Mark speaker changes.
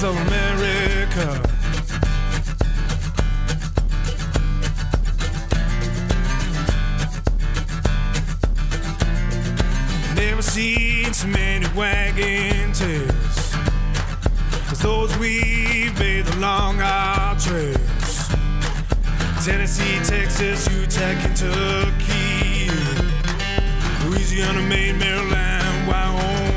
Speaker 1: sons of America. Never seen so many wagon tails as those we've made along our trails. Tennessee, Texas, Utah, Kentucky, Louisiana, Maine, Maryland, Wyoming.